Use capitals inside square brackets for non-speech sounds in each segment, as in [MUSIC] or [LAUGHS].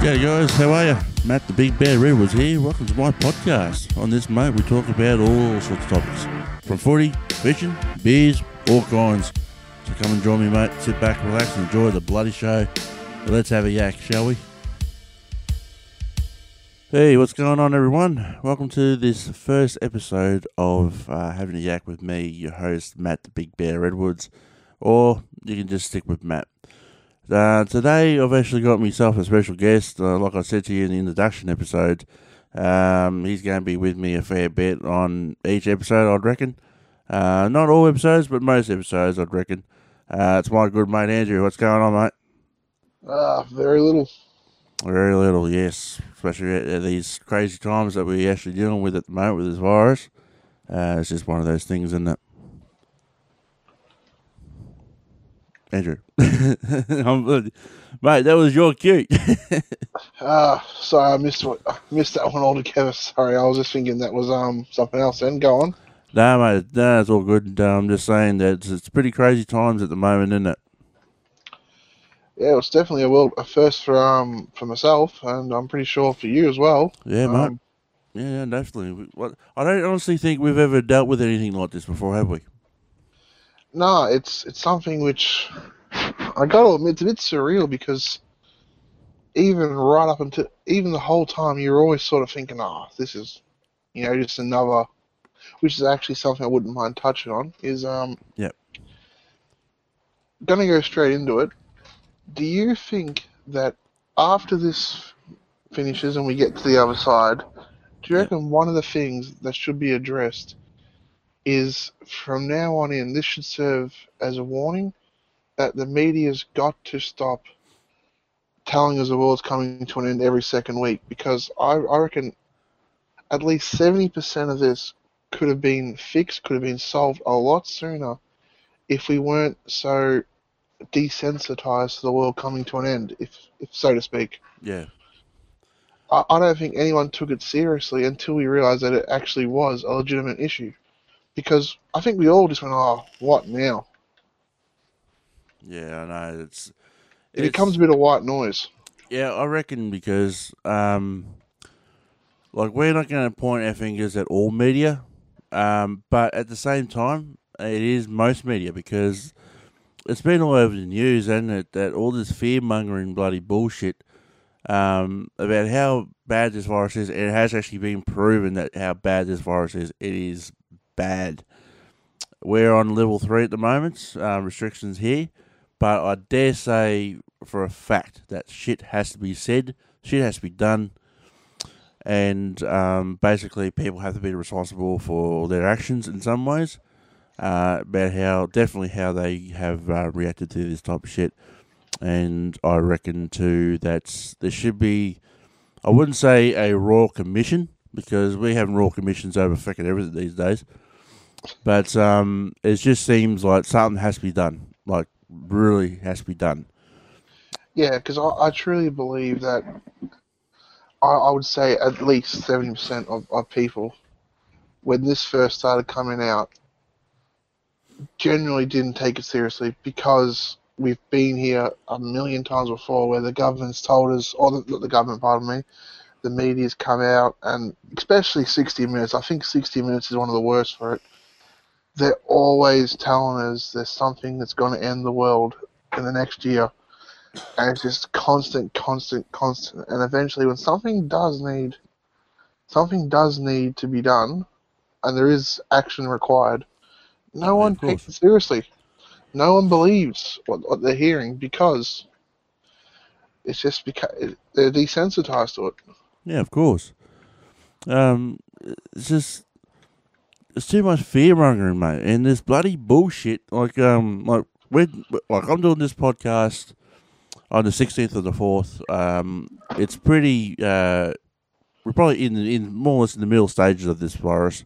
G'day guys, how are you? Matt the Big Bear Edwards here. Welcome to my podcast. On this, mate, we talk about all sorts of topics. From footy, fishing, beers, all kinds. So come and join me, mate. Sit back, relax, enjoy the bloody show. Let's have a yak, shall we? Hey, what's going on, everyone? Welcome to this first episode of uh, Having a Yak with me, your host, Matt the Big Bear Edwards. Or you can just stick with Matt. Uh, today, I've actually got myself a special guest. Uh, like I said to you in the introduction episode, um, he's going to be with me a fair bit on each episode, I'd reckon. Uh, not all episodes, but most episodes, I'd reckon. Uh, it's my good mate Andrew. What's going on, mate? Ah, very little. Very little, yes. Especially at these crazy times that we're actually dealing with at the moment with this virus. Uh, it's just one of those things, isn't it? Andrew. [LAUGHS] Mate, that was your cue. [LAUGHS] Ah, sorry, I missed what I missed that one altogether. Sorry, I was just thinking that was um something else. Then go on. no, mate, no, it's all good. Uh, I'm just saying that it's, it's pretty crazy times at the moment, isn't it? Yeah, it was definitely a world a first for um for myself, and I'm pretty sure for you as well. Yeah, mate. Um, Yeah, definitely. What, I don't honestly think we've ever dealt with anything like this before, have we? No, it's it's something which I got to admit it's a bit surreal because even right up until even the whole time you're always sort of thinking, oh, this is you know just another, which is actually something I wouldn't mind touching on is um. Yep. Gonna go straight into it. Do you think that after this finishes and we get to the other side, do you Yeah. reckon one of the things that should be addressed is from now on in, this should serve as a warning that the media's got to stop telling us the world's coming to an end every second week because I, I reckon at least 70% of this could have been fixed, could have been solved a lot sooner if we weren't so desensitized to the world coming to an end, if, if so to speak. Yeah. I, I don't think anyone took it seriously until we realized that it actually was a legitimate issue. Because I think we all just went, oh, what now? Yeah, I know. It's, It it's becomes a bit of white noise. Yeah, I reckon because um, like we're not going to point our fingers at all media, um, but at the same time, it is most media because it's been all over the news, and it that all this fear mongering bloody bullshit um, about how bad this virus is. It has actually been proven that how bad this virus is. It is bad. We're on level three at the moment, uh, restrictions here, but I dare say for a fact that shit has to be said, shit has to be done, and um, basically people have to be responsible for their actions in some ways. Uh, about how definitely how they have uh, reacted to this type of shit, and I reckon too that there should be, I wouldn't say a royal commission because we have royal commissions over fucking everything these days, but um, it just seems like something has to be done, like really has to be done. Yeah, because I, I truly believe that I, I would say at least 70% of, of people, when this first started coming out, generally didn't take it seriously because we've been here a million times before where the government's told us, or the, the government, pardon me, the media's come out, and especially 60 Minutes, I think 60 Minutes is one of the worst for it. They're always telling us there's something that's going to end the world in the next year. And it's just constant, constant, constant. And eventually, when something does need, something does need to be done, and there is action required, no one takes it seriously. No one believes what, what they're hearing because it's just because they're desensitized to it. Yeah, of course. Um, it's just it's too much fear mongering, mate, and this bloody bullshit. Like, um, like when like I'm doing this podcast on the 16th of the fourth. Um, it's pretty. Uh, we're probably in in more or less in the middle stages of this virus,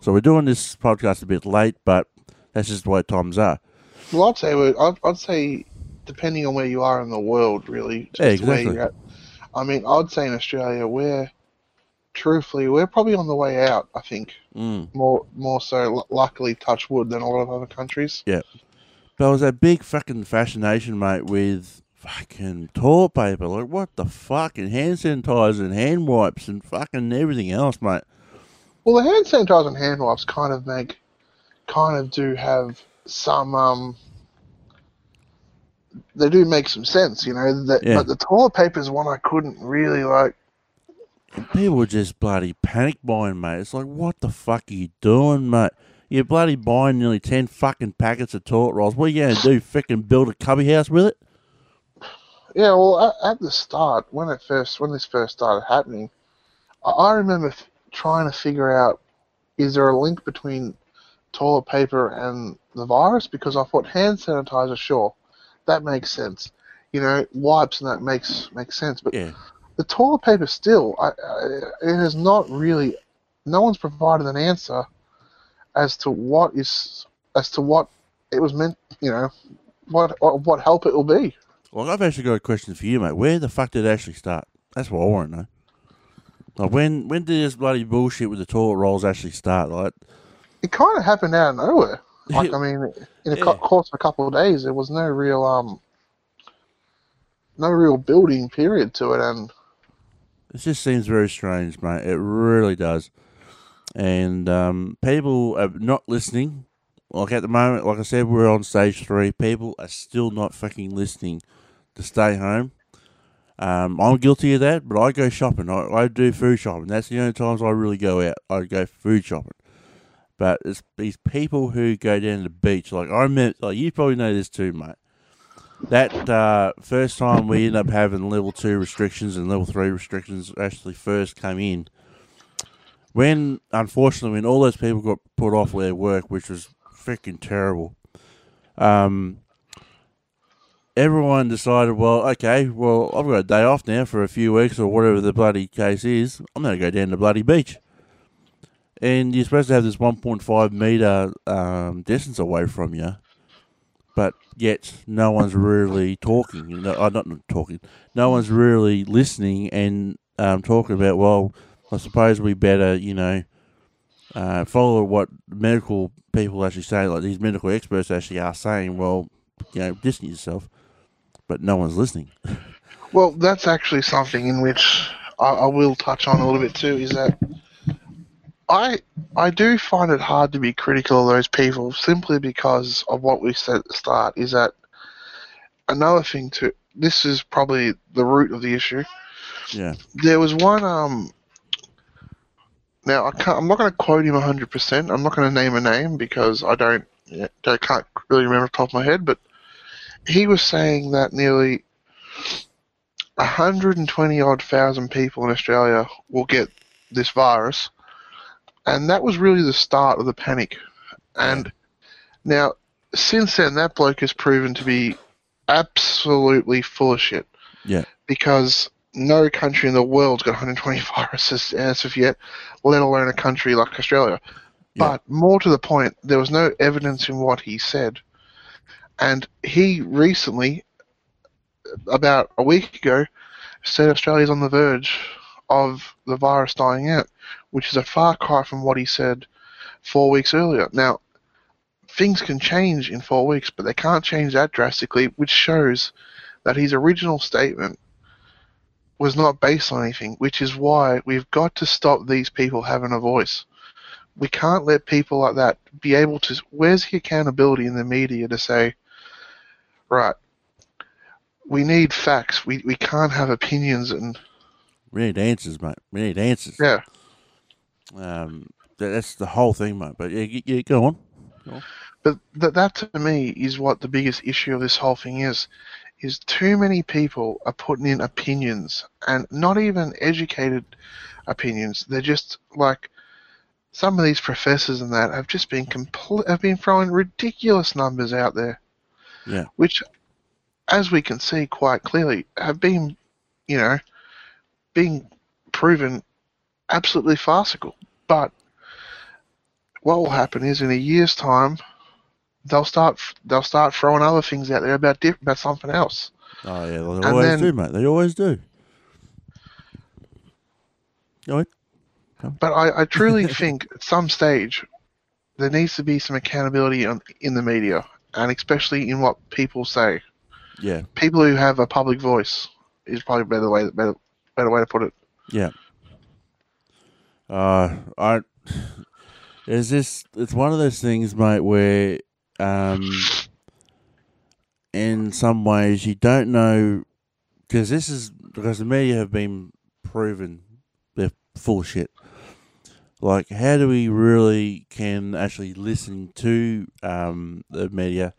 so we're doing this podcast a bit late, but that's just the way times are. Well, I'd say I'd, I'd say depending on where you are in the world, really, Yeah, exactly. I mean, I'd say in Australia, we're truthfully we're probably on the way out. I think Mm. more more so, luckily, touch wood than a lot of other countries. Yeah, there was that big fucking fascination, mate, with fucking toilet paper. Like, what the fuck? And hand sanitizer and hand wipes and fucking everything else, mate. Well, the hand sanitizer and hand wipes kind of make, kind of do have some, um, they do make some sense, you know. That, Yeah. But the toilet paper is one I couldn't really like. People were just bloody panic buying, mate. It's like, what the fuck are you doing, mate? You're bloody buying nearly 10 fucking packets of toilet rolls. What are you going to do? Fucking build a cubby house with it? Yeah, well, at, at the start, when it first, when this first started happening, I, I remember f- trying to figure out is there a link between toilet paper and the virus? Because I thought hand sanitizer, sure, that makes sense. You know, wipes and that makes makes sense. But Yeah. the toilet paper still, I, I, it has not really. No one's provided an answer as to what is as to what it was meant. You know, what what help it will be. Well, I've actually got a question for you, mate. Where the fuck did it actually start? That's what I want to know. Like, when when did this bloody bullshit with the toilet rolls actually start? Like, it kind of happened out of nowhere. Like I mean, in a Yeah. course of a couple of days, there was no real um, no real building period to it, and It just seems very strange, mate. It really does. And um, people are not listening. Like at the moment, like I said, we're on stage three. People are still not fucking listening to stay home. Um, I'm guilty of that, but I go shopping. I, I do food shopping. That's the only times I really go out. I go food shopping. But it's these people who go down to the beach. Like I remember, like you probably know this too, mate. That uh, first time we ended up having level two restrictions and level three restrictions actually first came in. When unfortunately, when all those people got put off their work, which was freaking terrible, um, everyone decided, well, okay, well, I've got a day off now for a few weeks or whatever the bloody case is. I'm going to go down to bloody beach. And you're supposed to have this 1.5 meter um, distance away from you, but yet no one's really talking. Know, uh, not not talking. No one's really listening and um, talking about. Well, I suppose we better, you know, uh, follow what medical people actually say. Like these medical experts actually are saying. Well, you know, distance yourself, but no one's listening. [LAUGHS] well, that's actually something in which I, I will touch on a little bit too. Is that I I do find it hard to be critical of those people simply because of what we said at the start. Is that another thing to this is probably the root of the issue. Yeah, There was one. Um, now I can't. I'm not going to quote him 100. percent I'm not going to name a name because I don't. I can't really remember off the top of my head. But he was saying that nearly 120 odd thousand people in Australia will get this virus, and that was really the start of the panic. And now, since then, that bloke has proven to be absolutely full of shit yeah, because no country in the world's got 120 viruses as of yet, let alone a country like Australia. Yeah. But more to the point, there was no evidence in what he said. And he recently, about a week ago, said Australia's on the verge of the virus dying out, which is a far cry from what he said four weeks earlier. Now, things can change in four weeks, but they can't change that drastically, which shows that his original statement was not based on anything, which is why we've got to stop these people having a voice. We can't let people like that be able to. Where's the accountability in the media to say, right, we need facts. We, we can't have opinions and we need answers, mate. We need answers. yeah. Um, that, that's the whole thing, mate. But yeah, yeah, go on. But that that to me is what the biggest issue of this whole thing is. Is too many people are putting in opinions and not even educated opinions. They're just like some of these professors and that have just been complete have been throwing ridiculous numbers out there. Yeah. Which, as we can see quite clearly, have been, you know, being proven absolutely farcical. But what will happen is in a year's time, they'll start they'll start throwing other things out there about diff- about something else. Oh yeah, well, they And always then- do, mate. They always do. Ahead. But I, I truly [LAUGHS] think at some stage there needs to be some accountability on, in the media, and especially in what people say. Yeah. People who have a public voice is probably better way better better way to put it. Yeah. Uh, I. There's this. It's one of those things, mate, where, um, in some ways you don't know, because this is because the media have been proven they're full shit. Like, how do we really can actually listen to um, the media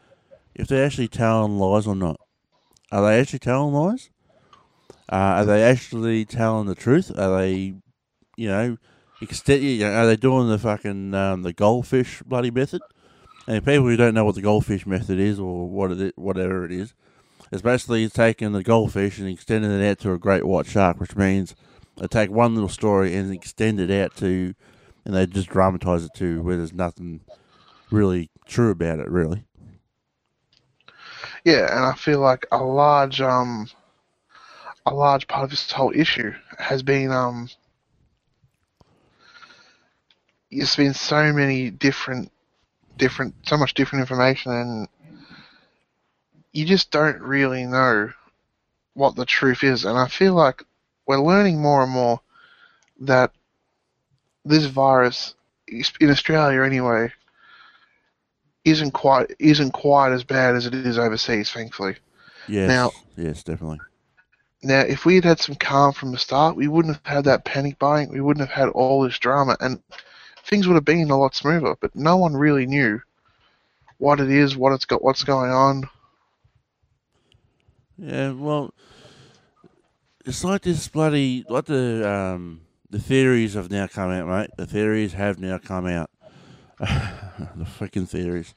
if they're actually telling lies or not? Are they actually telling lies? Uh, are they actually telling the truth? Are they, you know, extend, you know, are they doing the fucking um, the goldfish bloody method? And people who don't know what the goldfish method is or what it, whatever it is, it's basically taking the goldfish and extending it out to a great white shark, which means they take one little story and extend it out to, and they just dramatize it to where there's nothing really true about it, really. Yeah, and I feel like a large um a large part of this whole issue has been um there's been so many different different so much different information and you just don't really know what the truth is and I feel like we're learning more and more that this virus in Australia anyway isn't quite isn't quite as bad as it is overseas thankfully Yes. Now- yes, definitely. Now, if we had had some calm from the start, we wouldn't have had that panic buying. We wouldn't have had all this drama, and things would have been a lot smoother. But no one really knew what it is, what it's got, what's going on. Yeah, well, it's like this bloody like the um the theories have now come out, mate. The theories have now come out. [LAUGHS] the fucking theories.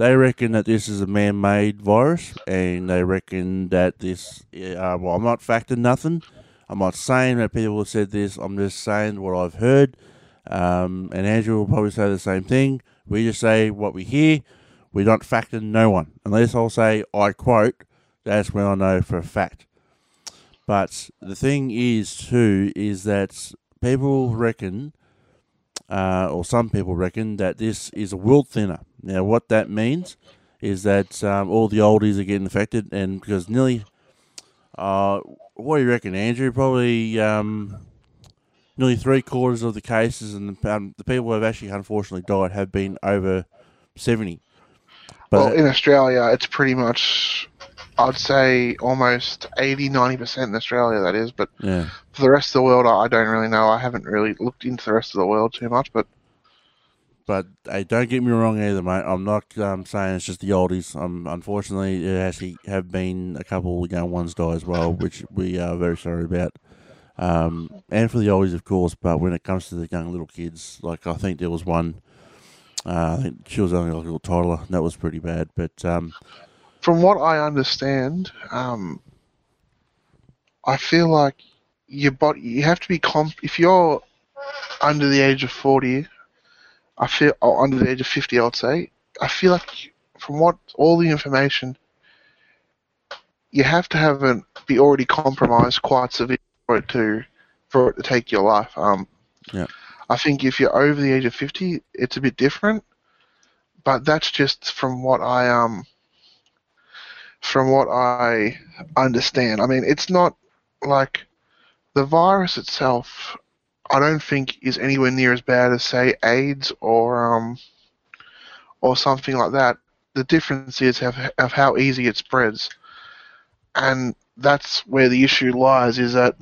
They reckon that this is a man-made virus, and they reckon that this. Uh, well, I'm not facting nothing. I'm not saying that people have said this. I'm just saying what I've heard. Um, and Andrew will probably say the same thing. We just say what we hear. We don't factor no one. Unless I'll say, I quote, that's when I know for a fact. But the thing is, too, is that people reckon, uh, or some people reckon, that this is a world thinner. Now, what that means is that um, all the oldies are getting affected, and because nearly, uh, what do you reckon, Andrew? Probably um, nearly three quarters of the cases and the, um, the people who have actually unfortunately died have been over 70. But well, in Australia, it's pretty much, I'd say, almost 80, 90% in Australia, that is. But yeah. for the rest of the world, I I don't really know. I haven't really looked into the rest of the world too much. But But hey, don't get me wrong either, mate. I'm not um, saying it's just the oldies. Um, unfortunately, it actually have been a couple of young ones die as well, which we are very sorry about. Um, and for the oldies, of course. But when it comes to the young little kids, like I think there was one. Uh, I think she was only like a little toddler. And that was pretty bad. But um, from what I understand, um, I feel like your body you have to be comp if you're under the age of 40 I feel or under the age of 50 I'd say I feel like from what all the information you have to have it be already compromised quite severely for it to for it to take your life um Yeah. I think if you're over the age of 50 it's a bit different but that's just from what I um from what I understand. I mean, it's not like the virus itself. I don't think is anywhere near as bad as say AIDS or um or something like that. The difference is of, of how easy it spreads, and that's where the issue lies. Is that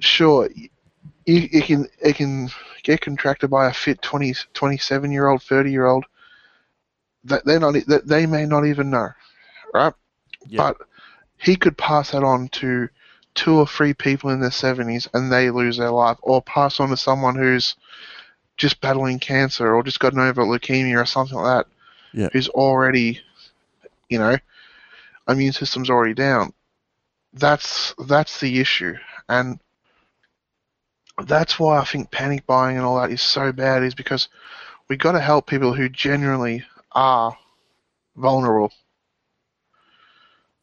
sure it, it can it can get contracted by a fit 20, 27 year old, 30 year old. That they're not that they may not even know, right? yeah, But he could pass that on to two or three people in their 70s and they lose their life, or pass on to someone who's just battling cancer or just gotten over leukemia or something like that, Yeah. who's already, you know, immune system's already down. That's that's the issue, and that's why I think panic buying and all that is so bad. Is because we got to help people who genuinely are vulnerable.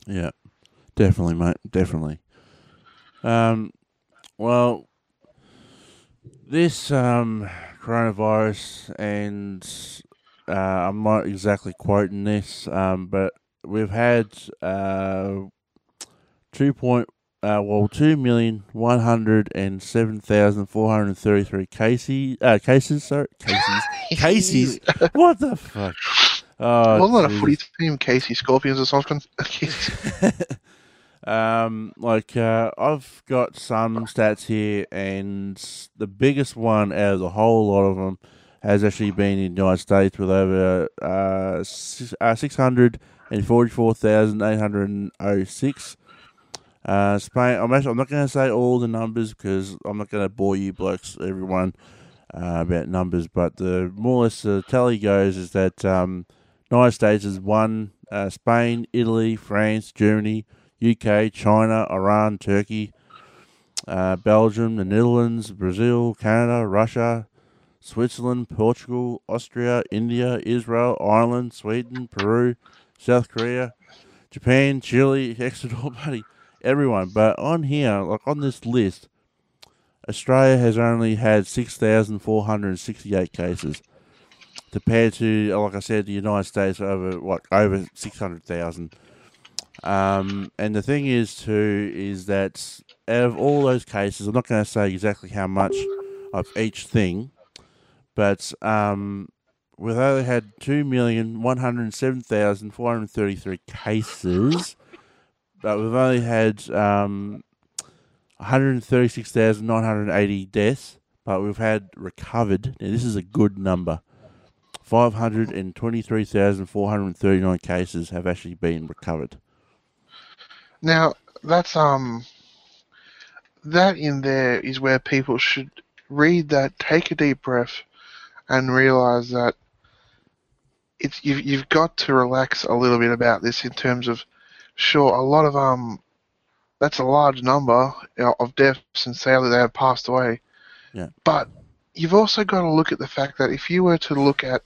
yeah, definitely, mate, definitely. Um, well, this um coronavirus, and uh, I'm not exactly quoting this, um, but we've had uh, two point uh, well two million one hundred and seven thousand four hundred thirty three cases uh, cases sorry cases [LAUGHS] cases what the fuck? Oh, Wasn't that a footy team, Casey Scorpions or something? [LAUGHS] um, like uh, I've got some stats here, and the biggest one out of the whole lot of them has actually been in the United States with over uh, six uh, hundred and forty-four thousand eight hundred oh six. Uh, Spain. I'm actually. I'm not going to say all the numbers because I'm not going to bore you blokes, everyone, uh, about numbers. But the more or less the tally goes is that um, United States is one, uh, Spain, Italy, France, Germany, UK, China, Iran, Turkey, uh, Belgium, the Netherlands, Brazil, Canada, Russia, Switzerland, Portugal, Austria, India, Israel, Ireland, Sweden, Peru, South Korea, Japan, Chile, [LAUGHS] Ecuador, buddy, everyone. But on here, like on this list, Australia has only had 6,468 cases compared to, like I said, the United States over what over six hundred thousand. Um, and the thing is too is that out of all those cases, I'm not going to say exactly how much of each thing, but um, we've only had two million one hundred seven thousand four hundred thirty three cases, but we've only had um, one hundred thirty six thousand nine hundred eighty deaths. But we've had recovered. Now this is a good number. 523,439 cases have actually been recovered. Now, that's um, that in there is where people should read that, take a deep breath, and realize that it's you've you've got to relax a little bit about this in terms of, sure, a lot of um, that's a large number of deaths and sadly they have passed away. Yeah. But you've also got to look at the fact that if you were to look at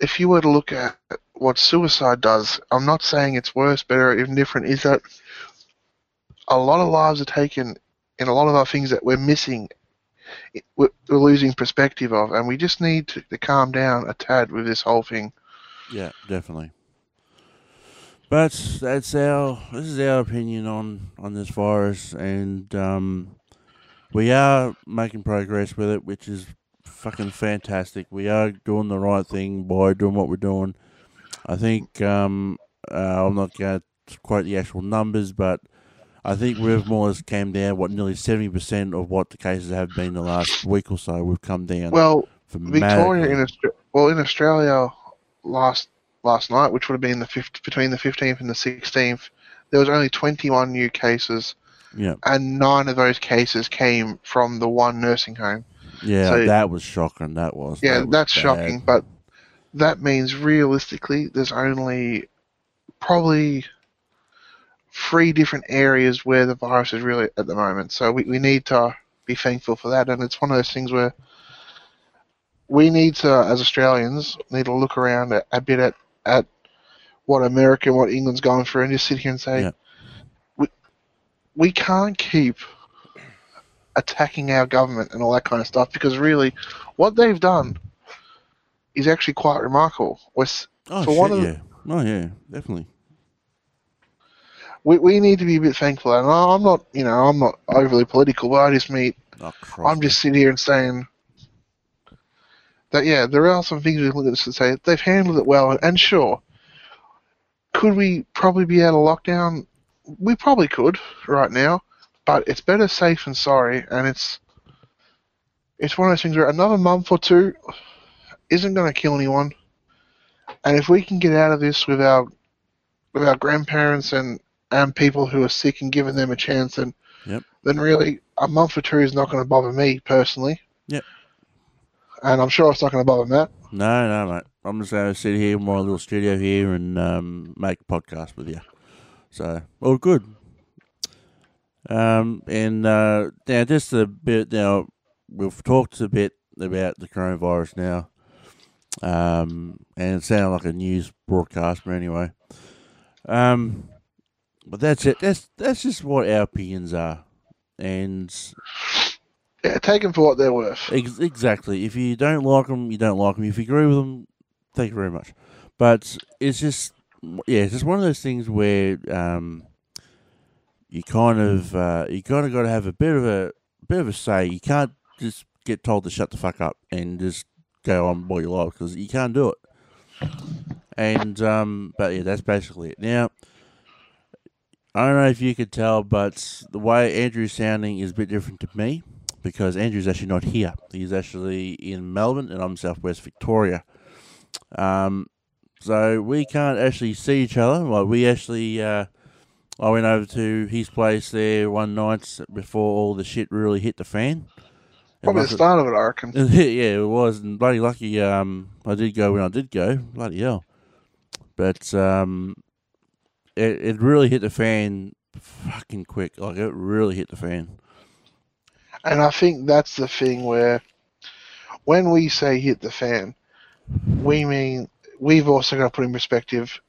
if you were to look at what suicide does, I'm not saying it's worse, better, even different, is that a lot of lives are taken in a lot of our things that we're missing, we're we're losing perspective of, and we just need to, to calm down a tad with this whole thing. Yeah, definitely. But that's our this is our opinion on on this virus, and um, we are making progress with it, which is fucking fantastic. We are doing the right thing by doing what we're doing. I think um, uh, I'm not going to quote the actual numbers, but I think we've more or less came down. What nearly seventy percent of what the cases have been the last week or so. We've come down. Well. Victoria in Austra- well in Australia last last night, which would have been the fifth, between the 15th and the 16th, there was only 21 new cases, yeah, and nine of those cases came from the one nursing home. Yeah, so- that was shocking. That was. Yeah, that was that's bad. shocking, but that means realistically there's only probably three different areas where the virus is really at the moment. So we, we need to be thankful for that, and it's one of those things where we need to, as Australians, need to look around a, a bit at, at what America and what England's going through and just sit here and say, Yeah. we, we can't keep attacking our government and all that kind of stuff because really what they've done is actually quite remarkable. We're, Oh For shit, one of the- yeah. Oh yeah, definitely. we, we need to be a bit thankful. And I'm not, you know, I'm not overly political, but I just mean, Oh, I'm just sitting here and saying that, yeah, there are some things we can look at this and say they've handled it well. And sure, could we probably be out of lockdown? We probably could right now, but it's better safe than sorry. And it's it's one of those things where another month or two isn't going to kill anyone. And if we can get out of this with our with our grandparents and and people who are sick and giving them a chance, then Yep. then really a month or two is not going to bother me personally. Yep. And I'm sure it's not going to bother Matt. No, no, mate. I'm just going to sit here in my little studio here and um, make a podcast with you. So, all good. Um, and uh, now just a bit. Now we've talked a bit about the coronavirus now, um, and it sounded like a news broadcast, but anyway. Um, but that's it. That's that's just what our opinions are, and Yeah, take them for what they're worth. Ex- exactly. If you don't like them, you don't like them. If you agree with them, thank you very much. But it's just yeah, it's just one of those things where um, you kind of uh, you kind of got to have a bit of a bit of a say. You can't just get told to shut the fuck up and just go on by your life because you can't do it. And um, but yeah, that's basically it. Now, I don't know if you could tell, but the way Andrew's sounding is a bit different to me because Andrew's actually not here. He's actually in Melbourne, and I'm Southwest Victoria. Um, so we can't actually see each other. Like we actually, uh, I went over to his place there one night before all the shit really hit the fan. Probably the start of it, I reckon. [LAUGHS] yeah, it was, and bloody lucky. Um, I did go when I did go. Bloody hell! But um, it it really hit the fan fucking quick. Like it really hit the fan. And I think that's the thing where when we say hit the fan, we mean we've also got to put in perspective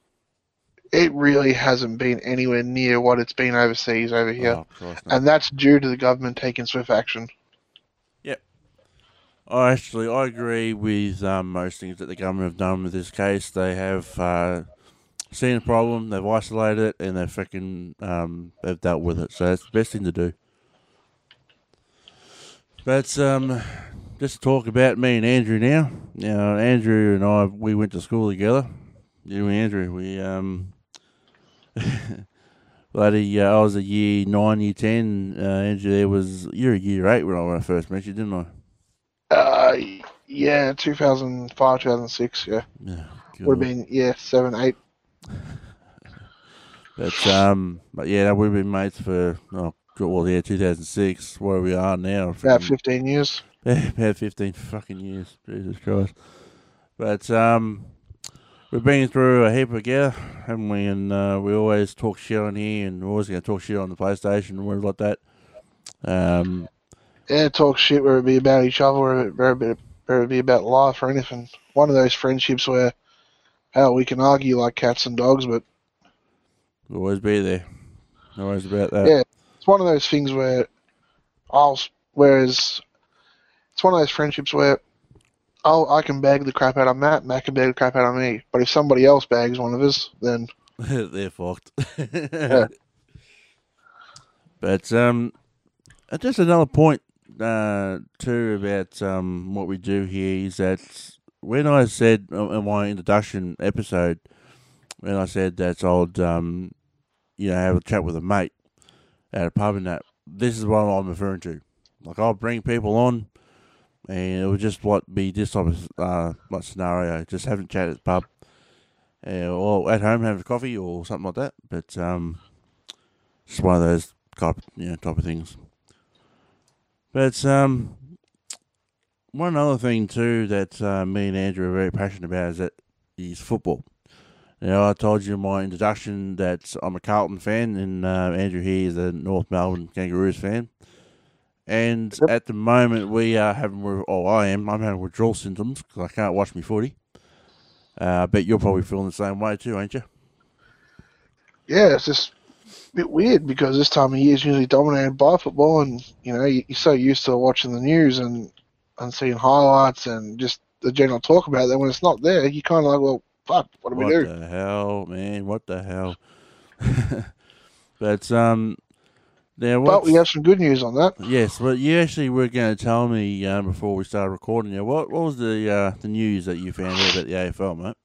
it really hasn't been anywhere near what it's been overseas over here. Oh. And that's due to the government taking swift action. Yep. I actually I agree with um, most things that the government have done with this case. They have uh, seen a problem, they've isolated it, and they've freaking um, they've dealt with it. So that's the best thing to do. But um, just talk about me and Andrew now. Now Andrew and I we went to school together. You and Andrew, we um. [LAUGHS] Bloody, uh, I was a year nine, year ten. Uh, Andrew, there was you're a year eight when I when I first met you, didn't I? Uh, yeah, 2005, 2006, yeah. Yeah, Would have been, yeah, 7, 8. [LAUGHS] But um, but yeah, we've been mates for oh, well, yeah, 2006. Where we are now, About 15 years. yeah, [LAUGHS] about 15 fucking years. Jesus Christ. But um, we've been through a heap of gear, haven't we? And uh, we always talk shit on here, and we're always going to talk shit on the PlayStation and words like that. Um, Yeah, talk shit, whether it be about each other, whether it be, whether it be about life or anything. One of those friendships where, hell, we can argue like cats and dogs, but we'll always be there. Always about that. Yeah. it's one of those things where I'll, whereas, it's one of those friendships where I'll, I can bag the crap out of Matt, Matt can bag the crap out of me. But if somebody else bags one of us, then [LAUGHS] They're fucked. [LAUGHS] But um, uh, just another point uh, too about um, what we do here is that when I said in my introduction episode, when I said that I'd um, you know have a chat with a mate at a pub and that, this is what I'm referring to. Like I'll bring people on, and it would just what be this type of uh, scenario, just having a chat at the pub, uh, or at home having a coffee or something like that. But um, just one of those type you know type of things. But um, one other thing too that uh, me and Andrew are very passionate about is that is football. Now I told you in my introduction that I'm a Carlton fan, and uh, Andrew here is a North Melbourne Kangaroos fan. And Yep. at the moment, we are having, oh, I am, I'm having withdrawal symptoms because I can't watch me footy. Uh, I bet you're probably feeling the same way too, ain't you? yeah, it's just a bit weird because this time of year is usually dominated by football, and you know you- you're so used to watching the news and and seeing highlights and just the general talk about. That when it's not there, you kind of like, well, fuck, what do we what do? the hell, man? What the hell? [LAUGHS] but um, now? But we have some good news on that. yes, well, you actually were going to tell me uh, before we started recording. Yeah, what what was the uh, the news that you found out about the AFL, mate?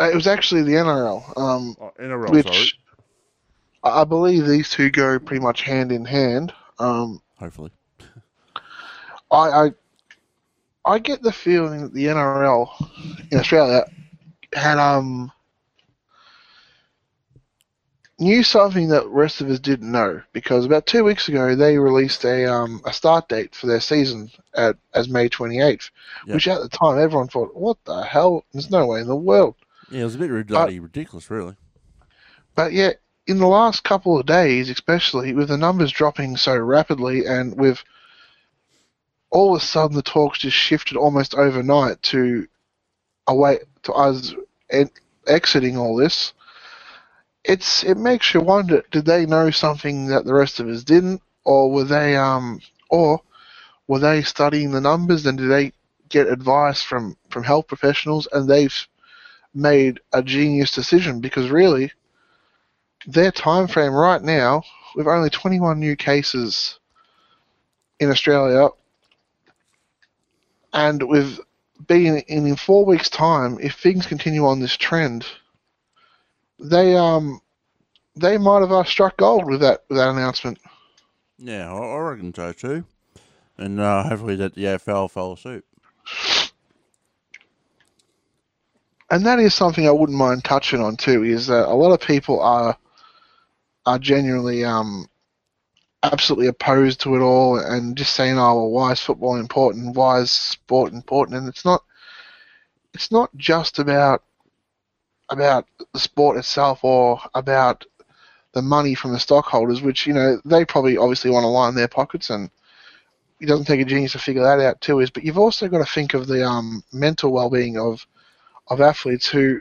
Uh, it was actually the NRL, um, Oh, in a row, which I I believe these two go pretty much hand in hand. Um, Hopefully, I, I I get the feeling that the NRL in Australia had um knew something that the rest of us didn't know because about two weeks ago they released a um a start date for their season at as May 28th, Yep. which at the time everyone thought, what the hell? There's no way in the world. yeah, it was a bit rid- ridiculous, really. But yet, in the last couple of days, especially with the numbers dropping so rapidly, and with all of a sudden the talks just shifted almost overnight to away to us exiting all this. It's it makes you wonder: did they know something that the rest of us didn't, or were they um or were they studying the numbers and did they get advice from from health professionals and they've made a genius decision? Because really, their time frame right now, with only 21 new cases in Australia, and with being in, in four weeks' time, if things continue on this trend, they um they might have uh, struck gold with that with that announcement. Yeah, I, reckon so too. And uh, hopefully that the AFL follow suit. and that is something I wouldn't mind touching on too. Is that a lot of people are are genuinely um, absolutely opposed to it all, and just saying, "Oh, well, why is football important? Why is sport important?" And it's not. It's not just about about the sport itself or about the money from the stockholders, which you know they probably obviously want to line their pockets, and it doesn't take a genius to figure that out too. Is but you've also got to think of the um, mental well-being of of athletes who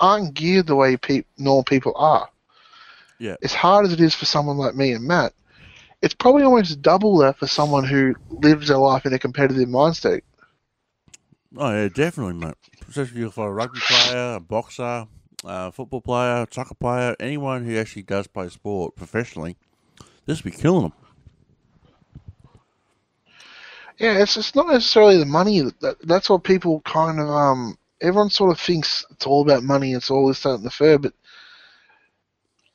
aren't geared the way pe- normal people are. Yeah. As hard as it is for someone like me and Matt, it's probably almost double that for someone who lives their life in a competitive mind state. Oh yeah, definitely, mate. Especially for a rugby player, a boxer, a football player, soccer player, anyone who actually does play sport professionally, this would be killing them. Yeah, it's it's not necessarily the money. That, that's what people kind of um. Everyone sort of thinks it's all about money. It's all this, that, and the third. But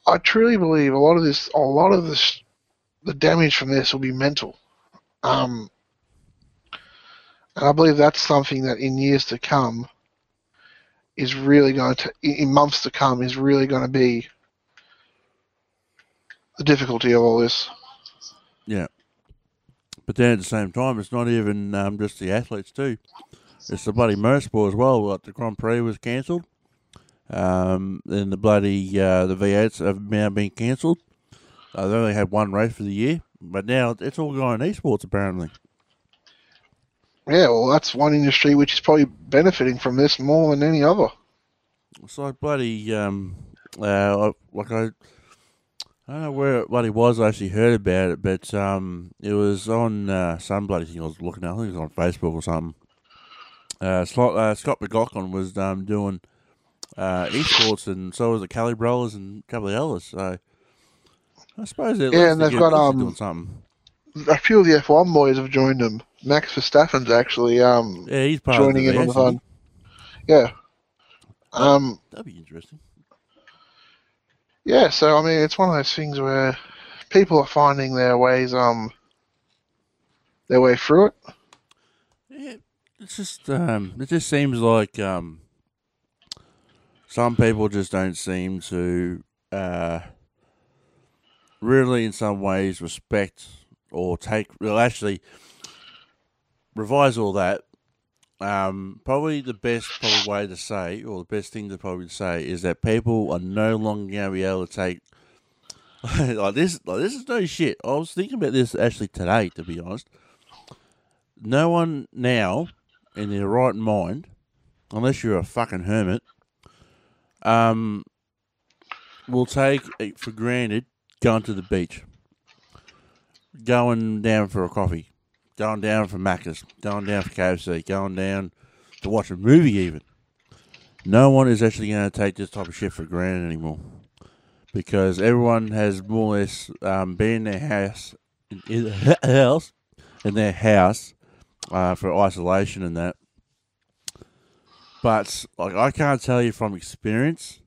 I truly believe a lot of this, a lot of this, the damage from this will be mental. Um, and I believe that's something that in years to come is really going to, in months to come, is really going to be the difficulty of all this. Yeah. But then at the same time, it's not even um, just the athletes too. It's the bloody motorsport as well. Like the Grand Prix was cancelled. Um, then the bloody uh, the V8s have now been cancelled. Uh, they only had one race for the year, but now it's all going esports apparently. Yeah, well, that's one industry which is probably benefiting from this more than any other. It's like bloody um, uh, like I. I don't know where it bloody was. I actually heard about it, but um, it was on uh, some bloody thing I was looking at. I think it was on Facebook or something. Uh, Scott, uh, Scott McLaughlin was um, doing uh, esports, and so was the Kelly Brothers and a couple of others. So I suppose Yeah, and they've got, doing um, something. A few of the F1 boys have joined them. Max Verstappen's actually um, Yeah, he's joining in on the fun. Yeah. Um. That'd be interesting. yeah, so I mean, it's one of those things where people are finding their ways, um, their way through it. Yeah, it's just um, it just seems like um, some people just don't seem to uh, really, in some ways, respect or take. Well, actually, revise all that. Um, probably the best probably way to say, or the best thing to probably say, is that people are no longer going to be able to take [LAUGHS] like this. Like this is no shit. I was thinking about this actually today, to be honest. No one now, in their right mind, unless you're a fucking hermit, um, will take it for granted going to the beach, going down for a coffee, going down for Macca's, going down for KFC, going down to watch a movie even. No one is actually going to take this type of shit for granted anymore. Because everyone has more or less um, been in their house, in their [LAUGHS] house, in their house, uh, for isolation and that. But like I can't tell you from experience.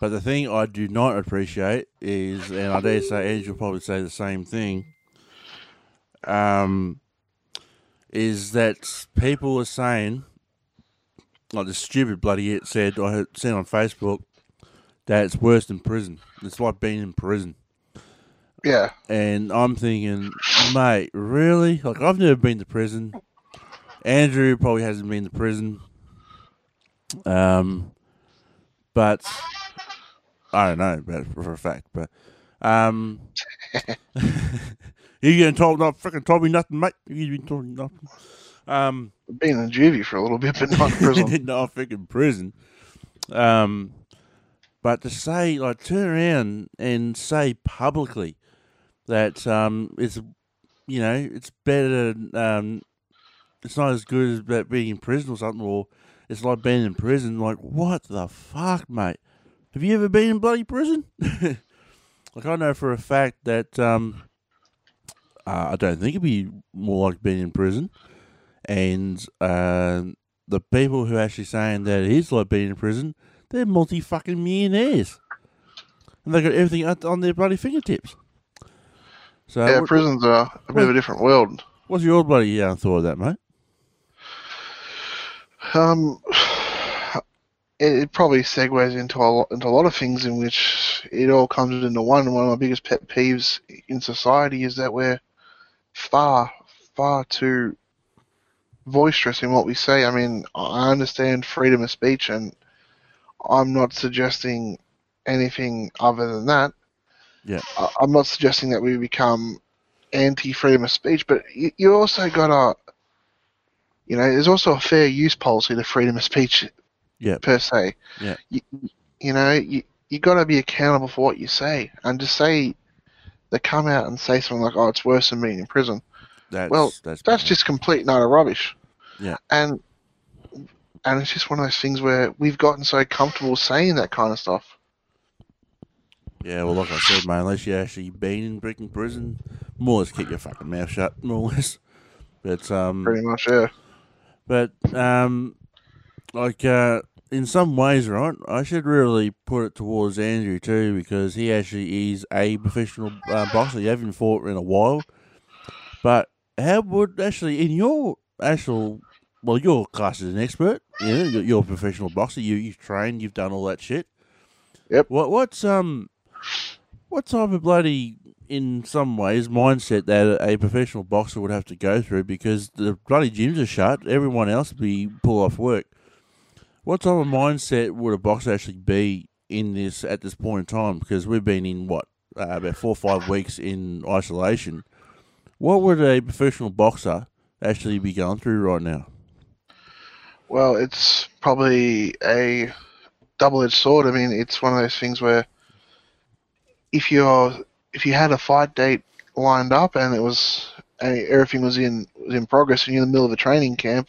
But the thing I do not appreciate is, and I dare say Andrew will probably say the same thing. Um, is that people are saying, like the stupid bloody it said I heard seen on Facebook that it's worse than prison. It's like being in prison. Yeah. And I'm thinking, mate, really? Like, I've never been to prison. Andrew probably hasn't been to prison. Um, but I don't know about for a fact. But um, [LAUGHS] [LAUGHS] you gonna talk? Not freaking told me nothing, mate. You been talking nothing. Um, Been in juvie for a little bit, but not in prison. [LAUGHS] not freaking prison. Um, but to say, like, turn around and say publicly that um, it's, you know, it's better, um, it's not as good as that being in prison or something, or it's like being in prison. Like, what the fuck, mate? Have you ever been in bloody prison? [LAUGHS] like, I know for a fact that um, uh, I don't think it'd be more like being in prison. And uh, the people who are actually saying that it is like being in prison, they're multi fucking millionaires. And they got everything on their bloody fingertips. So, Yeah, what- prisons are a bit of a different world. what's your bloody uh, thought of that, mate? Um, it, it probably segues into a lot, into a lot of things in which it all comes into one. And one of my biggest pet peeves in society is that we're far, far too boisterous in what we say. I mean, I understand freedom of speech, and I'm not suggesting anything other than that. Yeah. I, I'm not suggesting that we become anti-freedom of speech, but you, you also gotta, you know, there's also a fair use policy to freedom of speech Yeah. per se. Yeah. You, you know, you you got to be accountable for what you say, and to say they come out and say something like, "Oh, it's worse than being in prison," That's, Well, that's, that's just complete and utter rubbish. Yeah. And and it's just one of those things where we've gotten so comfortable saying that kind of stuff. Yeah, well, like I said, mate, unless you actually been in freaking prison, more or less keep your fucking mouth shut, more or less. But um, Pretty much, yeah. but um, like uh, in some ways, right? I should really put it towards Andrew too because he actually is a professional uh, boxer. You haven't fought in a while, but how would actually in your actual well, your class as an expert, you know, you're, a professional boxer. You you've trained, you've done all that shit. Yep. What what's um what type of bloody in some ways mindset that a professional boxer would have to go through because the bloody gyms are shut, everyone else would be pull off work. What type of mindset would a boxer actually be in this at this point in time? Because we've been in what uh, about four or five weeks in isolation. What would a professional boxer actually be going through right now? Well, it's probably a double-edged sword. I mean, it's one of those things where if you're if you had a fight date lined up and it was and everything was in was in progress and you're in the middle of a training camp,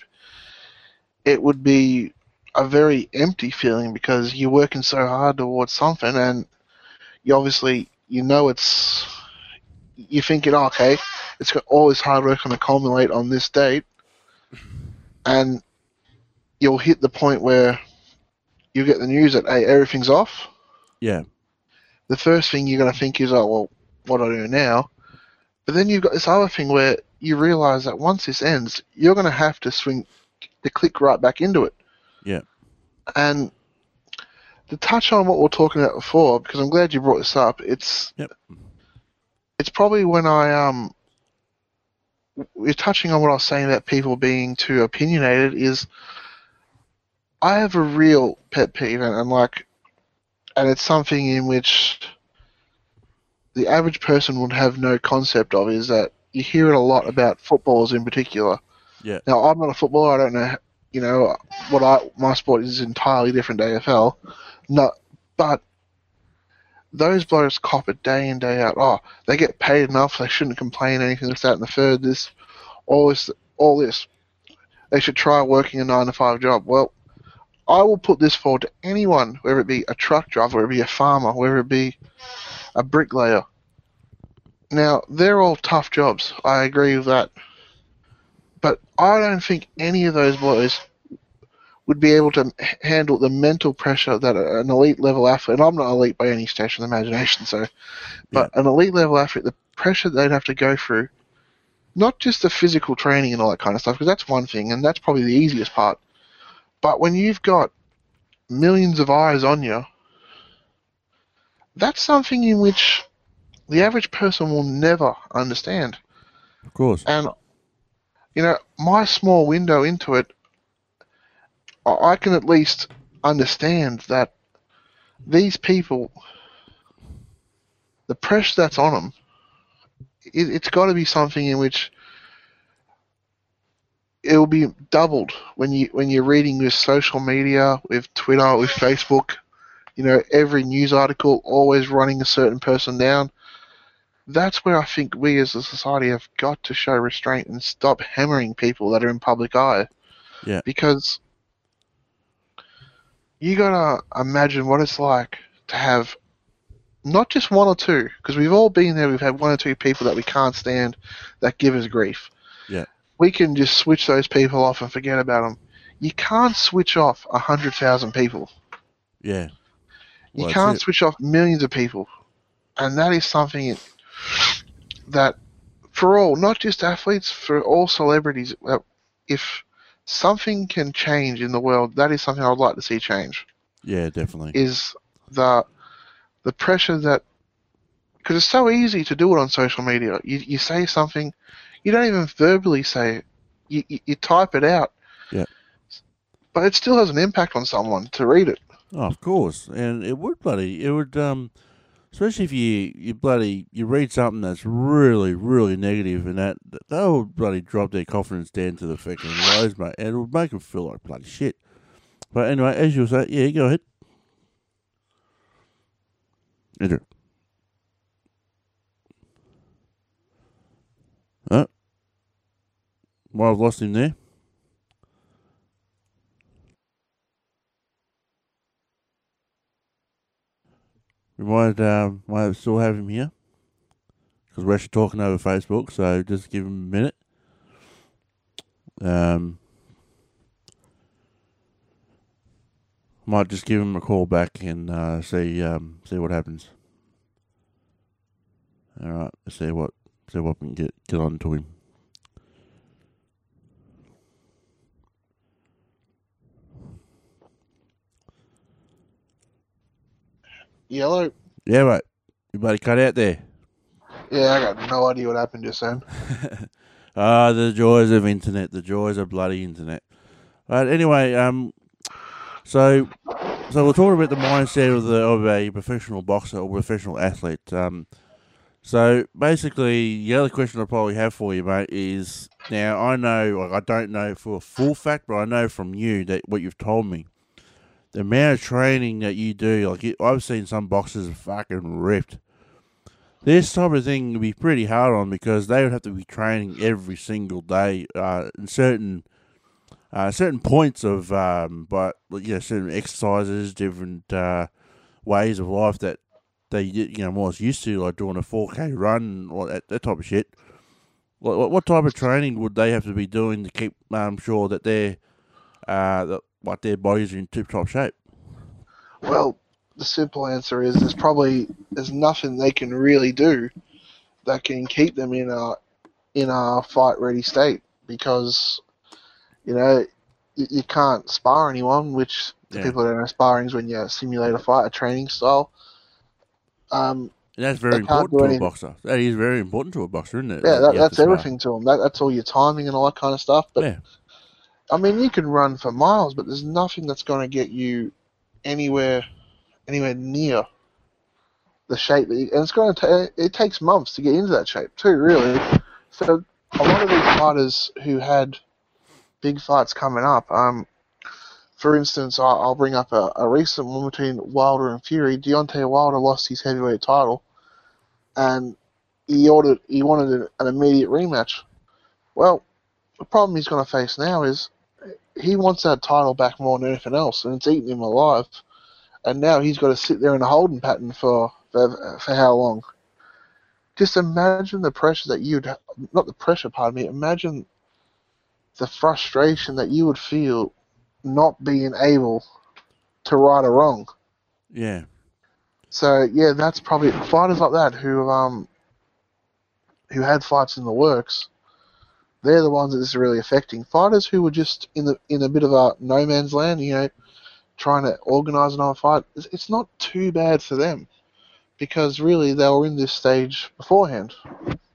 it would be a very empty feeling because you're working so hard towards something and you obviously you know it's you're thinking oh, okay it's got all this hard work going to culminate on this date [LAUGHS] and you'll hit the point where you get the news that hey everything's off Yeah, the first thing you're going to think is, oh, well, what do I do now? But then you've got this other thing where you realize that once this ends, you're going to have to swing to click right back into it. Yeah. And to touch on what we are talking about before, because I'm glad you brought this up, it's Yep. it's probably when I um we're touching on what I was saying about people being too opinionated is I have a real pet peeve and, and like and it's something in which the average person would have no concept of is that you hear it a lot about footballers in particular. Yeah. Now I'm not a footballer. I don't know. You know what I my sport is entirely different to AFL. No, but those blokes cop it day in day out. Oh, they get paid enough. They shouldn't complain anything. This, that, and the third. This, all this, all this. They should try working a nine to five job. Well, I will put this forward to anyone, whether it be a truck driver, whether it be a farmer, whether it be a bricklayer. Now, they're all tough jobs. I agree with that. But I don't think any of those boys would be able to handle the mental pressure that an elite level athlete, and I'm not elite by any stretch of the imagination, so, but an elite level athlete, the pressure they'd have to go through, not just the physical training and all that kind of stuff, because that's one thing, and that's probably the easiest part. But when you've got millions of eyes on you, that's something in which the average person will never understand. of course. And, you know, my small window into it, I can at least understand that these people, the pressure that's on them, it, it's got to be something in which it will be doubled when you when you're reading with social media, with Twitter, with Facebook. You know, every news article always running a certain person down that's where I think we as a society have got to show restraint and stop hammering people that are in public eye. Yeah. Because you gotta imagine what it's like to have not just one or two, because we've all been there. We've had one or two people that we can't stand that give us grief. Yeah. We can just switch those people off and forget about them. You can't switch off a hundred thousand people. Yeah. You Well, that's can't switch off millions of people, and that is something that, for all, not just athletes, for all celebrities, uh, if something can change in the world, that is something I would like to see change. Yeah, definitely. Is the the pressure that because it's so easy to do it on social media. You you say something, you don't even verbally say it. You you, you type it out. Yeah. But it still has an impact on someone to read it. Oh, of course, and it would bloody it would um, especially if you you bloody you read something that's really really negative, and that they'll bloody drop their confidence down to the fucking lows, mate, and it would make them feel like bloody shit. But anyway, as you were saying, yeah, go ahead. Andrew. Oh. Well, I've lost him there. Might, um, might still have him here because we're actually talking over Facebook. So just give him a minute. Um, might just give him a call back and uh, see um, see what happens. All right, see what see what we can get get on to him. Yellow. Yeah, mate. You bloody cut out there. Yeah, I got no idea what happened just then. [LAUGHS] Ah, the joys of internet, the joys of bloody internet. Right, anyway, um, so so we're talking about the mindset of the of a professional boxer or professional athlete. Um, so basically, the other question I probably have for you, mate, is now I know like, I don't know for a full fact, but I know from you that what you've told me, the amount of training that you do, like I've seen some boxers fucking ripped. This type of thing would be pretty hard on because they would have to be training every single day uh, in certain uh, certain points of um, but you know certain exercises, different uh, ways of life that they you know was used to, like doing a four k run or that, that type of shit. What, what what type of training would they have to be doing to keep um, sure that they're uh, that like their bodies are in tip top shape? Well, the simple answer is there's probably there's nothing they can really do that can keep them in a in a fight ready state because you know you, you can't spar anyone, which the Yeah. people don't know sparring is when you simulate a fight, a training style. Um, And that's very important to a boxer. That is very important to a boxer, isn't it? yeah, that, that's everything to them. That, that's all your timing and all that kind of stuff. But Yeah. I mean, you can run for miles, but there's nothing that's going to get you anywhere, anywhere near the shape that you, and it's going to take. It takes months to get into that shape too, really. So a lot of these fighters who had big fights coming up, um, for instance, I'll, I'll bring up a, a recent one between Wilder and Fury. Deontay Wilder lost his heavyweight title, and he ordered he wanted an, an immediate rematch. Well, the problem he's going to face now is he wants that title back more than anything else, and it's eating him alive. And now he's got to sit there in a holding pattern for for, for how long? Just imagine the pressure that you'd not the pressure, pardon me. Imagine the frustration that you would feel not being able to right a wrong. Yeah. So yeah, that's probably fighters like that who um who had fights in the works. They're the ones that this is really affecting. Fighters who were just in the in a bit of a no man's land, you know, trying to organise another fight. It's, it's not too bad for them because really they were in this stage beforehand.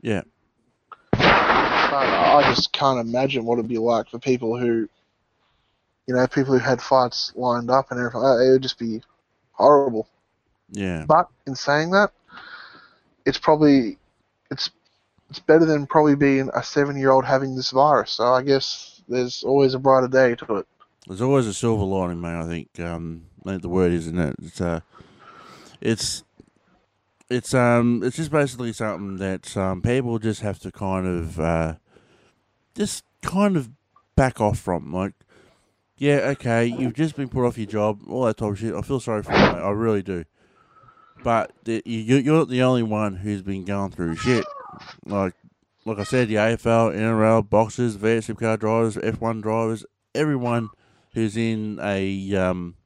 Yeah. But I just can't imagine what it'd be like for people who, you know, people who had fights lined up and everything. Uh, it would just be horrible. Yeah. But in saying that, it's probably it's it's better than probably being a seven year old having this virus. So I guess there's always a brighter day to it. There's always a silver lining, mate. I think. Um, the word is, isn't it? It's uh, it's it's um, it's just basically something that um, people just have to kind of uh, just kind of back off from. Like, yeah, okay, you've just been put off your job, all that type of shit. I feel sorry for you, mate. I really do. But the, you, you're the only one who's been going through shit. Like, like I said, the AFL, NRL, boxers, VSM car drivers, F1 drivers, everyone who's in a um,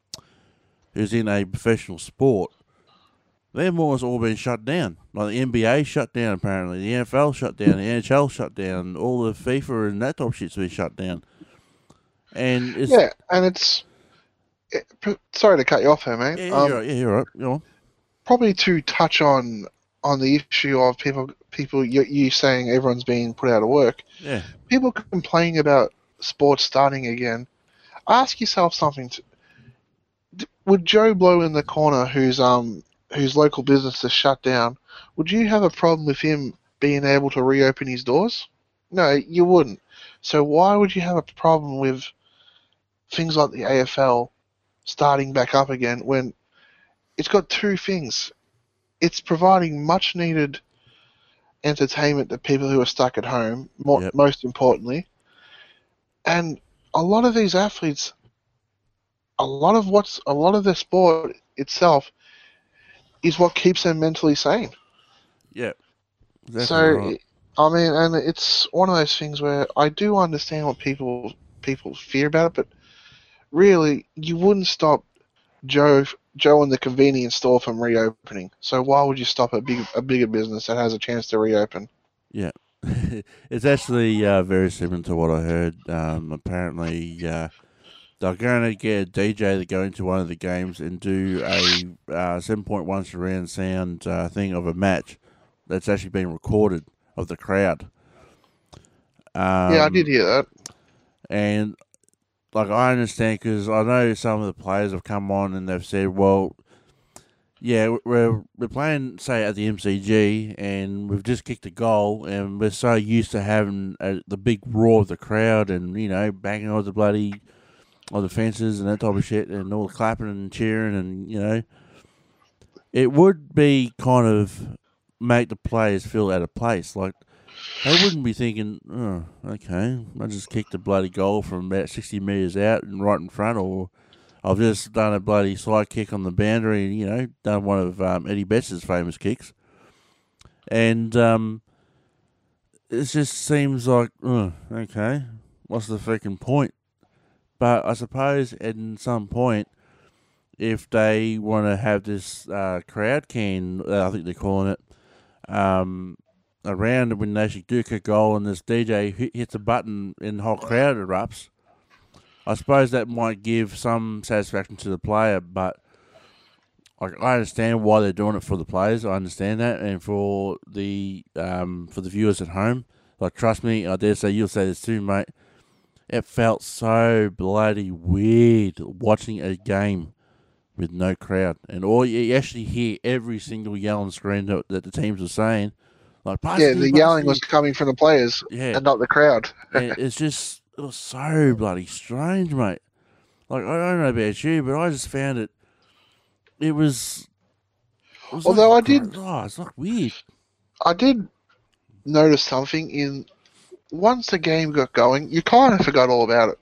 who's in a professional sport, their more's all been shut down. Like the NBA shut down apparently, the NFL shut down, the NHL shut down, all the FIFA and that type of shit's been shut down. And it's Yeah, and it's. It, sorry to cut you off here, mate. yeah, Um, you're right, yeah, you're right. Go on. probably to touch on on the issue of people people you, you saying everyone's being put out of work. Yeah, People complaining about sports starting again. Ask yourself something. To, would Joe Blow in the corner, whose um whose local business is shut down, would you have a problem with him being able to reopen his doors? No, you wouldn't. So why would you have a problem with things like the AFL starting back up again when it's got two things. It's providing much needed entertainment to people who are stuck at home, more, Yep. most importantly. And a lot of these athletes, a lot of what's, a lot of the sport itself is what keeps them mentally sane. yeah. So, right. I mean, and it's one of those things where I do understand what people people fear about it, but really, you wouldn't stop Joe Joe in the convenience store from reopening. So why would you stop a big a bigger business that has a chance to reopen? Yeah, [LAUGHS] it's actually uh, very similar to what I heard. Um, apparently, uh, they're going to get a DJ to go into one of the games and do a uh, 7.1 surround sound uh, thing of a match that's actually been recorded of the crowd. Um, yeah, I did hear that. and like I understand because I know some of the players have come on and they've said, well, yeah, we're we're playing say at the MCG and we've just kicked a goal and we're so used to having uh the big roar of the crowd and you know banging on the bloody on the fences and that type of shit and all the clapping and cheering and you know. It would be kind of make the players feel out of place like they wouldn't be thinking, oh, okay, I just kicked a bloody goal from about 60 metres out and right in front, or I've just done a bloody slide kick on the boundary and, you know, done one of um, Eddie Betts' famous kicks. And um, it just seems like, oh, okay, what's the freaking point? But I suppose at some point, if they want to have this uh, crowd can, I think they're calling it, um, around when they actually do kick a goal and this DJ hits a button and the whole crowd erupts, I suppose that might give some satisfaction to the player, but like I understand why they're doing it for the players. I understand that, and for the um, for the viewers at home, like trust me, I dare say you'll say this too, mate. It felt so bloody weird watching a game with no crowd, and all you actually hear every single yell and scream that, that the teams were saying. Like, Yeah, the yelling was coming from the players yeah, and not the crowd. [LAUGHS] it's just it was so bloody strange, mate. Like I don't know about you, but I just found it. It was. it was Although like I did- Oh, it's like weird. I did notice something in once the game got going, you kind of forgot all about it.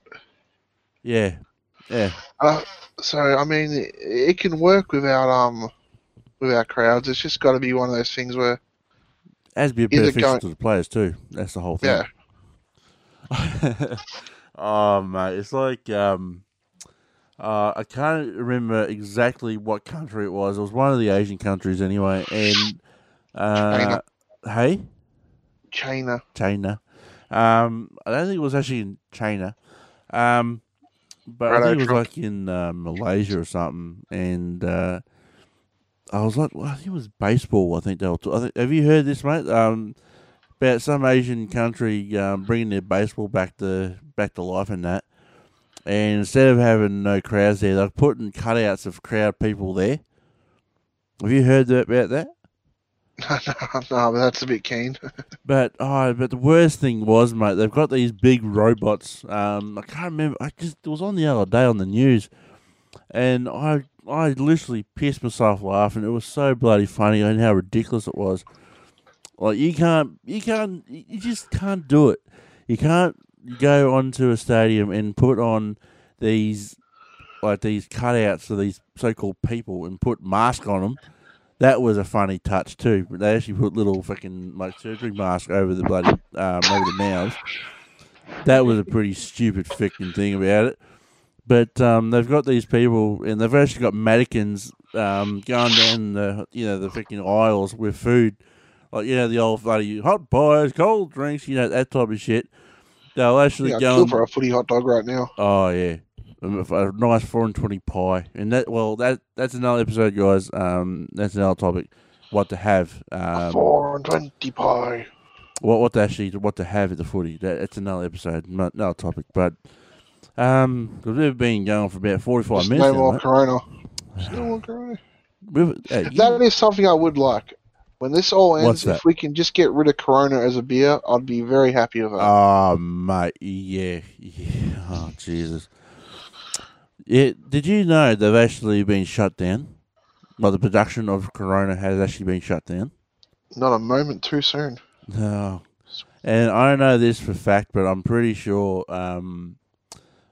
Yeah, yeah, Uh, so I mean, it, it can work without um without crowds. It's just got to be one of those things where to be beneficial going- to the players too. That's the whole thing. yeah, [LAUGHS] oh mate, it's like um, uh, I can't remember exactly what country it was. It was one of the Asian countries anyway, and uh, China. hey, China. China. Um, I don't think it was actually in China. Um, but I think it was Trump. like in uh, Malaysia or something. And uh, I was like, well, I think it was baseball. I think they were. T- I think, have you heard this, mate? Um, about some Asian country um, bringing their baseball back to back to life and that. And instead of having no crowds there, they're putting cutouts of crowd people there. Have you heard that, about that? [LAUGHS] no, no, but that's a bit keen. [LAUGHS] But oh, but the worst thing was, mate, they've got these big robots. Um, I can't remember. I just it was on the other day on the news, and I I literally pissed myself laughing. It was so bloody funny and how ridiculous it was. Like you can't, you can't, you just can't do it. You can't go onto a stadium and put on these like these cutouts of these so-called people and put masks on them. That was a funny touch too. But they actually put little fucking like surgery masks over the bloody um, over the mouths. That was a pretty stupid fucking thing about it. But um, they've got these people, and they've actually got mannequins um, going down the you know the freaking aisles with food, like you know the old bloody hot pies, cold drinks, you know that type of shit. They'll actually Yeah, go for a footy hot dog right now. Oh yeah, a nice four and twenty pie, and that well that that's another episode, guys. Um, that's another topic. What to have? Um, Four and twenty pie. what what to actually what to have at the footy? That, that's another episode, no- another topic. But um, because we've been going for about forty five Just minutes. no more. Corona. Just no more Corona. We've- hey, you- That is something I would like. When this all ends, What's that? if we can just get rid of Corona as a beer, I'd be very happy with that. Oh mate, yeah, yeah. Oh Jesus. Yeah, did you know they've actually been shut down? Well, the production of Corona has actually been shut down. Not a moment too soon. No. And I don't know this for fact, but I'm pretty sure. Um,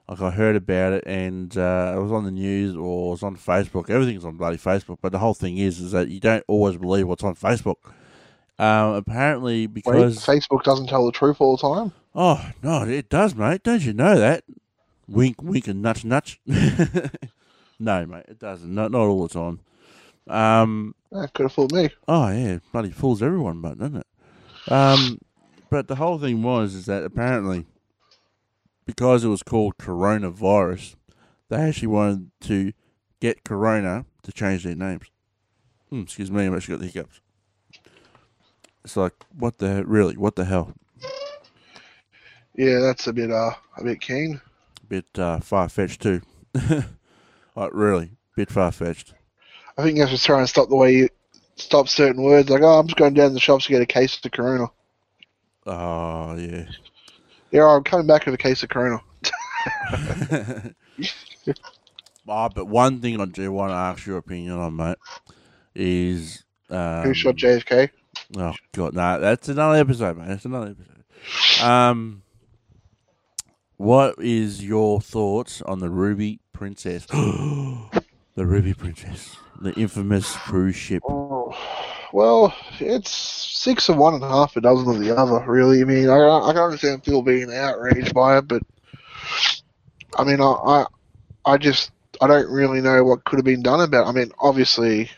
like I heard about it, and uh, it was on the news or it was on Facebook. Everything's on bloody Facebook. But the whole thing is, is that you don't always believe what's on Facebook. Um, apparently, Wait, because Facebook doesn't tell the truth all the time. oh no, it does, mate. Don't you know that? Wink, wink, and nudge, nudge. [LAUGHS] no, mate, it doesn't. Not not all the time. Um, That could have fooled me. Oh yeah, bloody fools everyone, but doesn't it? Um, but the whole thing was is that apparently, because it was called coronavirus, they actually wanted to get Corona to change their names. Hmm, excuse me, I've actually got the hiccups. It's like what the really what the hell? Yeah, that's a bit uh a bit keen. Bit uh, far fetched too. [LAUGHS] like really, bit far fetched. I think you have to try and stop the way you stop certain words. Like, oh, I'm just going down to the shops to get a case of Corona. Oh yeah. Yeah, I'm coming back with a case of Corona. [LAUGHS] Ah, but one thing I do want to ask your opinion on, mate, is um, Who shot JFK? Oh god, no, that's another episode, mate. That's another episode. Um, what is your thoughts on the Ruby Princess? [GASPS] the Ruby Princess, the infamous cruise ship. Oh, well, it's six of one and half a dozen of the other. Really, I mean, I I can understand people being outraged by it, but I mean, I I, I just I don't really know what could have been done about. it. I mean, obviously,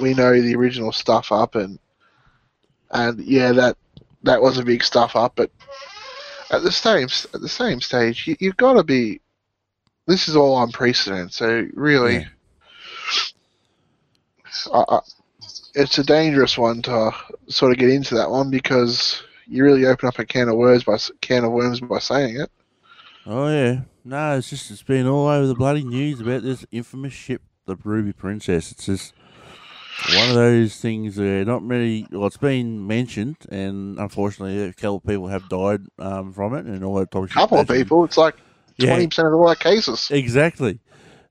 we know the original stuff up, and and yeah, that that was a big stuff up, but at the same at the same stage, you, you've got to be. This is all unprecedented, so really. Yeah. I, I, it's a dangerous one to sort of get into that one because you really open up a can of worms by can of worms by saying it. Oh yeah, no, it's just it's been all over the bloody news about this infamous ship, the Ruby Princess. It's just one of those things where not many. Well, it's been mentioned, and unfortunately, a couple of people have died um, from it, and all that type of A couple of people, it's like Yeah. twenty percent of all our cases. Exactly.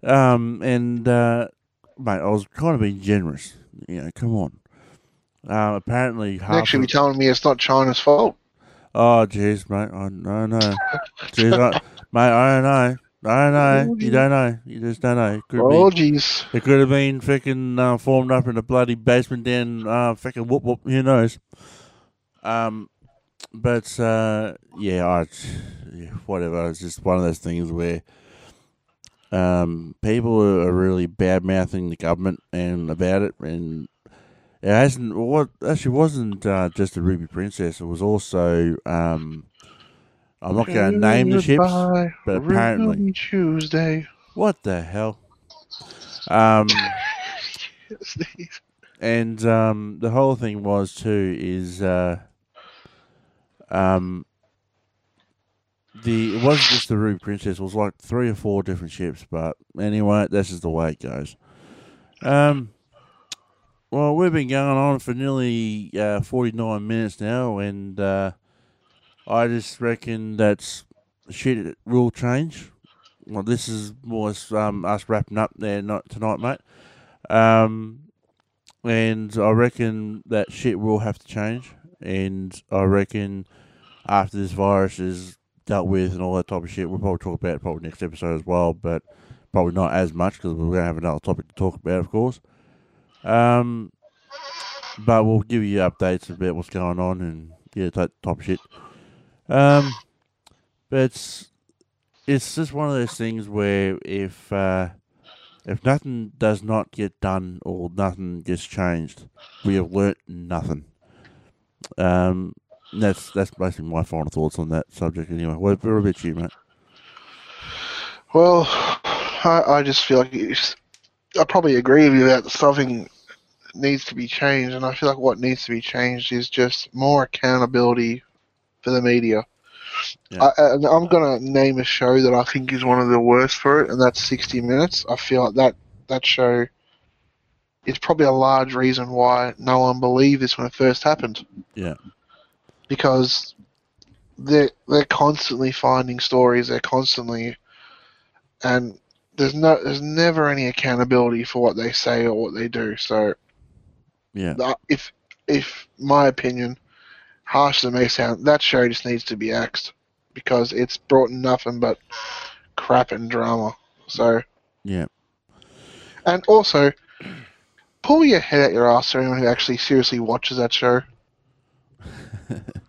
Um, and uh, mate, I was kind of being generous. You know, come on. Um, apparently, half. Next, you'll Of, be telling me it's not China's fault. oh, jeez, mate. I don't know. Jeez, I, mate, I don't know. I don't know. You don't know. You just don't know. It could Oh, jeez. It could have been freaking uh, formed up in a bloody basement down. Uh, freaking whoop whoop. Who knows? Um, but uh, yeah, I, yeah, whatever. It's just one of those things where um, people are really bad mouthing the government and about it, and it hasn't. What actually wasn't uh, just the Ruby Princess. It was also. Um, I'm not going to name the ships, but apparently, Tuesday. what the hell? Um, [LAUGHS] and um, the whole thing was too is uh, um, the it wasn't just the Ruby Princess. It was like three or four different ships. But anyway, this is the way it goes. Um, well, we've been going on for nearly uh, forty nine minutes now, and uh, I just reckon that's shit will change. Well, this is more um, us wrapping up there not tonight, mate. Um, and I reckon that shit will have to change. And I reckon after this virus is dealt with and all that type of shit. We'll probably talk about it probably next episode as well, but probably not as much because we're going to have another topic to talk about, of course. Um, but we'll give you updates about what's going on and yeah, that type of shit. Um, but it's it's just one of those things where if uh, if nothing does not get done or nothing gets changed, we have learnt nothing. Um, that's that's basically my final thoughts on that subject. Anyway, what, what about you, mate? Well, I, I just feel like it's, I probably agree with you that something needs to be changed, and I feel like what needs to be changed is just more accountability for the media. Yeah. I, and I'm gonna name a show that I think is one of the worst for it, and that's 60 Minutes. I feel like that that show is probably a large reason why no one believed this when it first happened. Yeah. Because they're they're constantly finding stories. They're constantly, and there's no there's never any accountability for what they say or what they do. So Yeah. Uh, if if my opinion, harsh as it may sound, that show just needs to be axed because it's brought nothing but crap and drama. So Yeah. and also, pull your head out your ass for anyone who actually seriously watches that show. [LAUGHS]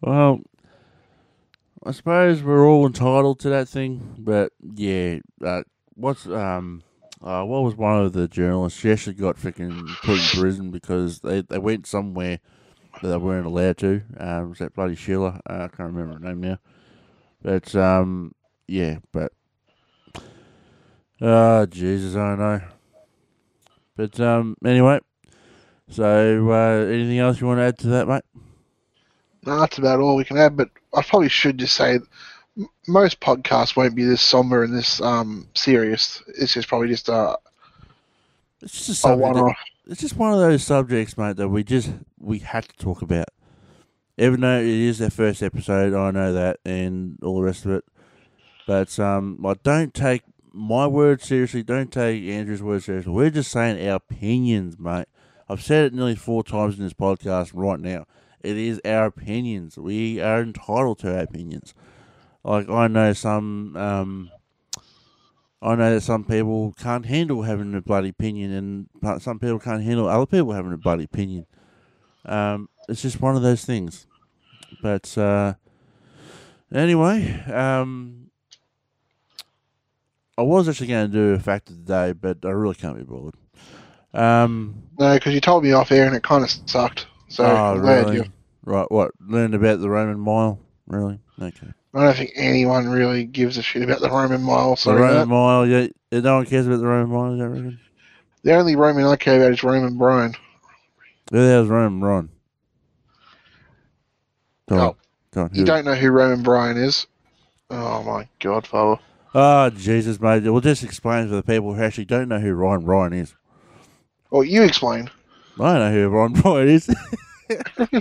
Well, I suppose we're all entitled to that thing, but yeah, uh, what's um, uh, what was one of the journalists? She actually got freaking put in prison because they, they went somewhere that they weren't allowed to. Um, was that bloody Sheila? Uh, I can't remember her name now, but um, yeah, but oh Jesus, I know. But um, anyway, so uh, anything else you want to add to that, mate? That's about all we can add. But I probably should just say, most podcasts won't be this somber and this um serious. It's just probably just a, It's just a that- one-off. it's just one of those subjects, mate, that we just we had to talk about. Even though it is their first episode, I know that, and all the rest of it. But um, like, don't take my word seriously. Don't take Andrew's word seriously. We're just saying our opinions, mate. I've said it nearly four times in this podcast right now. It is our opinions. We are entitled to our opinions. Like I know some um, I know that some people can't handle having a bloody opinion, and some people can't handle other people having a bloody opinion. Um, it's just one of those things. But uh, anyway, um, I was actually going to do a fact of the day, but I really can't be bothered. Um, No, because you told me off air and it kind of sucked. So oh, glad really? you. Right, what? Learned about the Roman mile? Really? Okay. I don't think anyone really gives a shit about the Roman mile. The Sorry, Roman Matt. mile, yeah, no one cares about the Roman mile, is that right? The only Roman I care about is Roman Brian. Who the hell's Roman Ron? Go on. Oh, Go on. you don't know who Roman Brian is? Oh my God, father! Oh, Jesus, mate. We'll just explain for the people who actually don't know who Ryan Ryan is. Well, you explain. I know who Ryan Ryan is. [LAUGHS]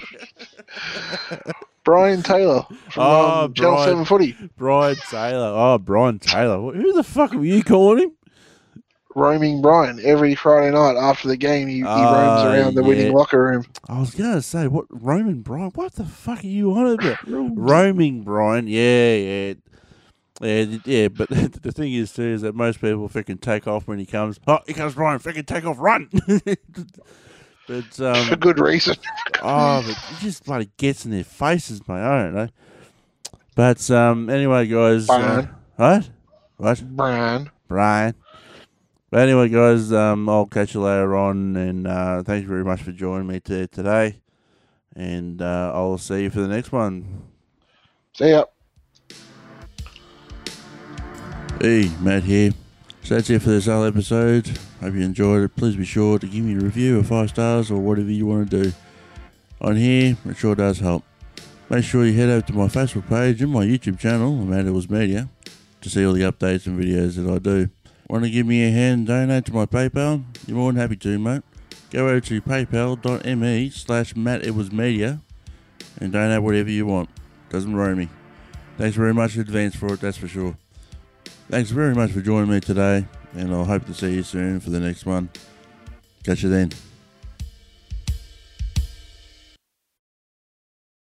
Brian Taylor from Oh, um, Channel Brian. Seven Footy. Brian Taylor. Oh, Brian Taylor. Who the fuck were you calling him? roaming Brian every Friday night after the game. He, he Ah, roams around the winning locker room. I was going to say, what? Roman Brian? What the fuck are you on about? [LAUGHS] Roaming Brian. Yeah, yeah. Yeah, yeah, but [LAUGHS] the thing is too is that most people freaking take off when he comes. Oh, here comes Brian! Freaking take off, run! But For um, [LAUGHS] good reason. Oh, but it just bloody gets in their faces, mate. I don't know. But um, anyway, guys. Uh, Brian. what? What? Brian. Brian. But anyway, guys, um, I'll catch you later on, and uh, thank you very much for joining me t- today. And uh, I'll see you for the next one. See ya. Hey, Matt here. So that's it for this whole episode. Hope you enjoyed it. Please be sure to give me a review of five stars or whatever you want to do on here. It sure does help. Make sure you head over to my Facebook page and my YouTube channel, Matt Edwards Media, to see all the updates and videos that I do. Want to give me a hand and donate to my PayPal? You're more than happy to, mate. Go over to paypal.me slash Matt Media and donate whatever you want. Doesn't worry me. Thanks very much in advance for it, that's for sure. Thanks very much for joining me today, and I'll hope to see you soon for the next one. Catch you then.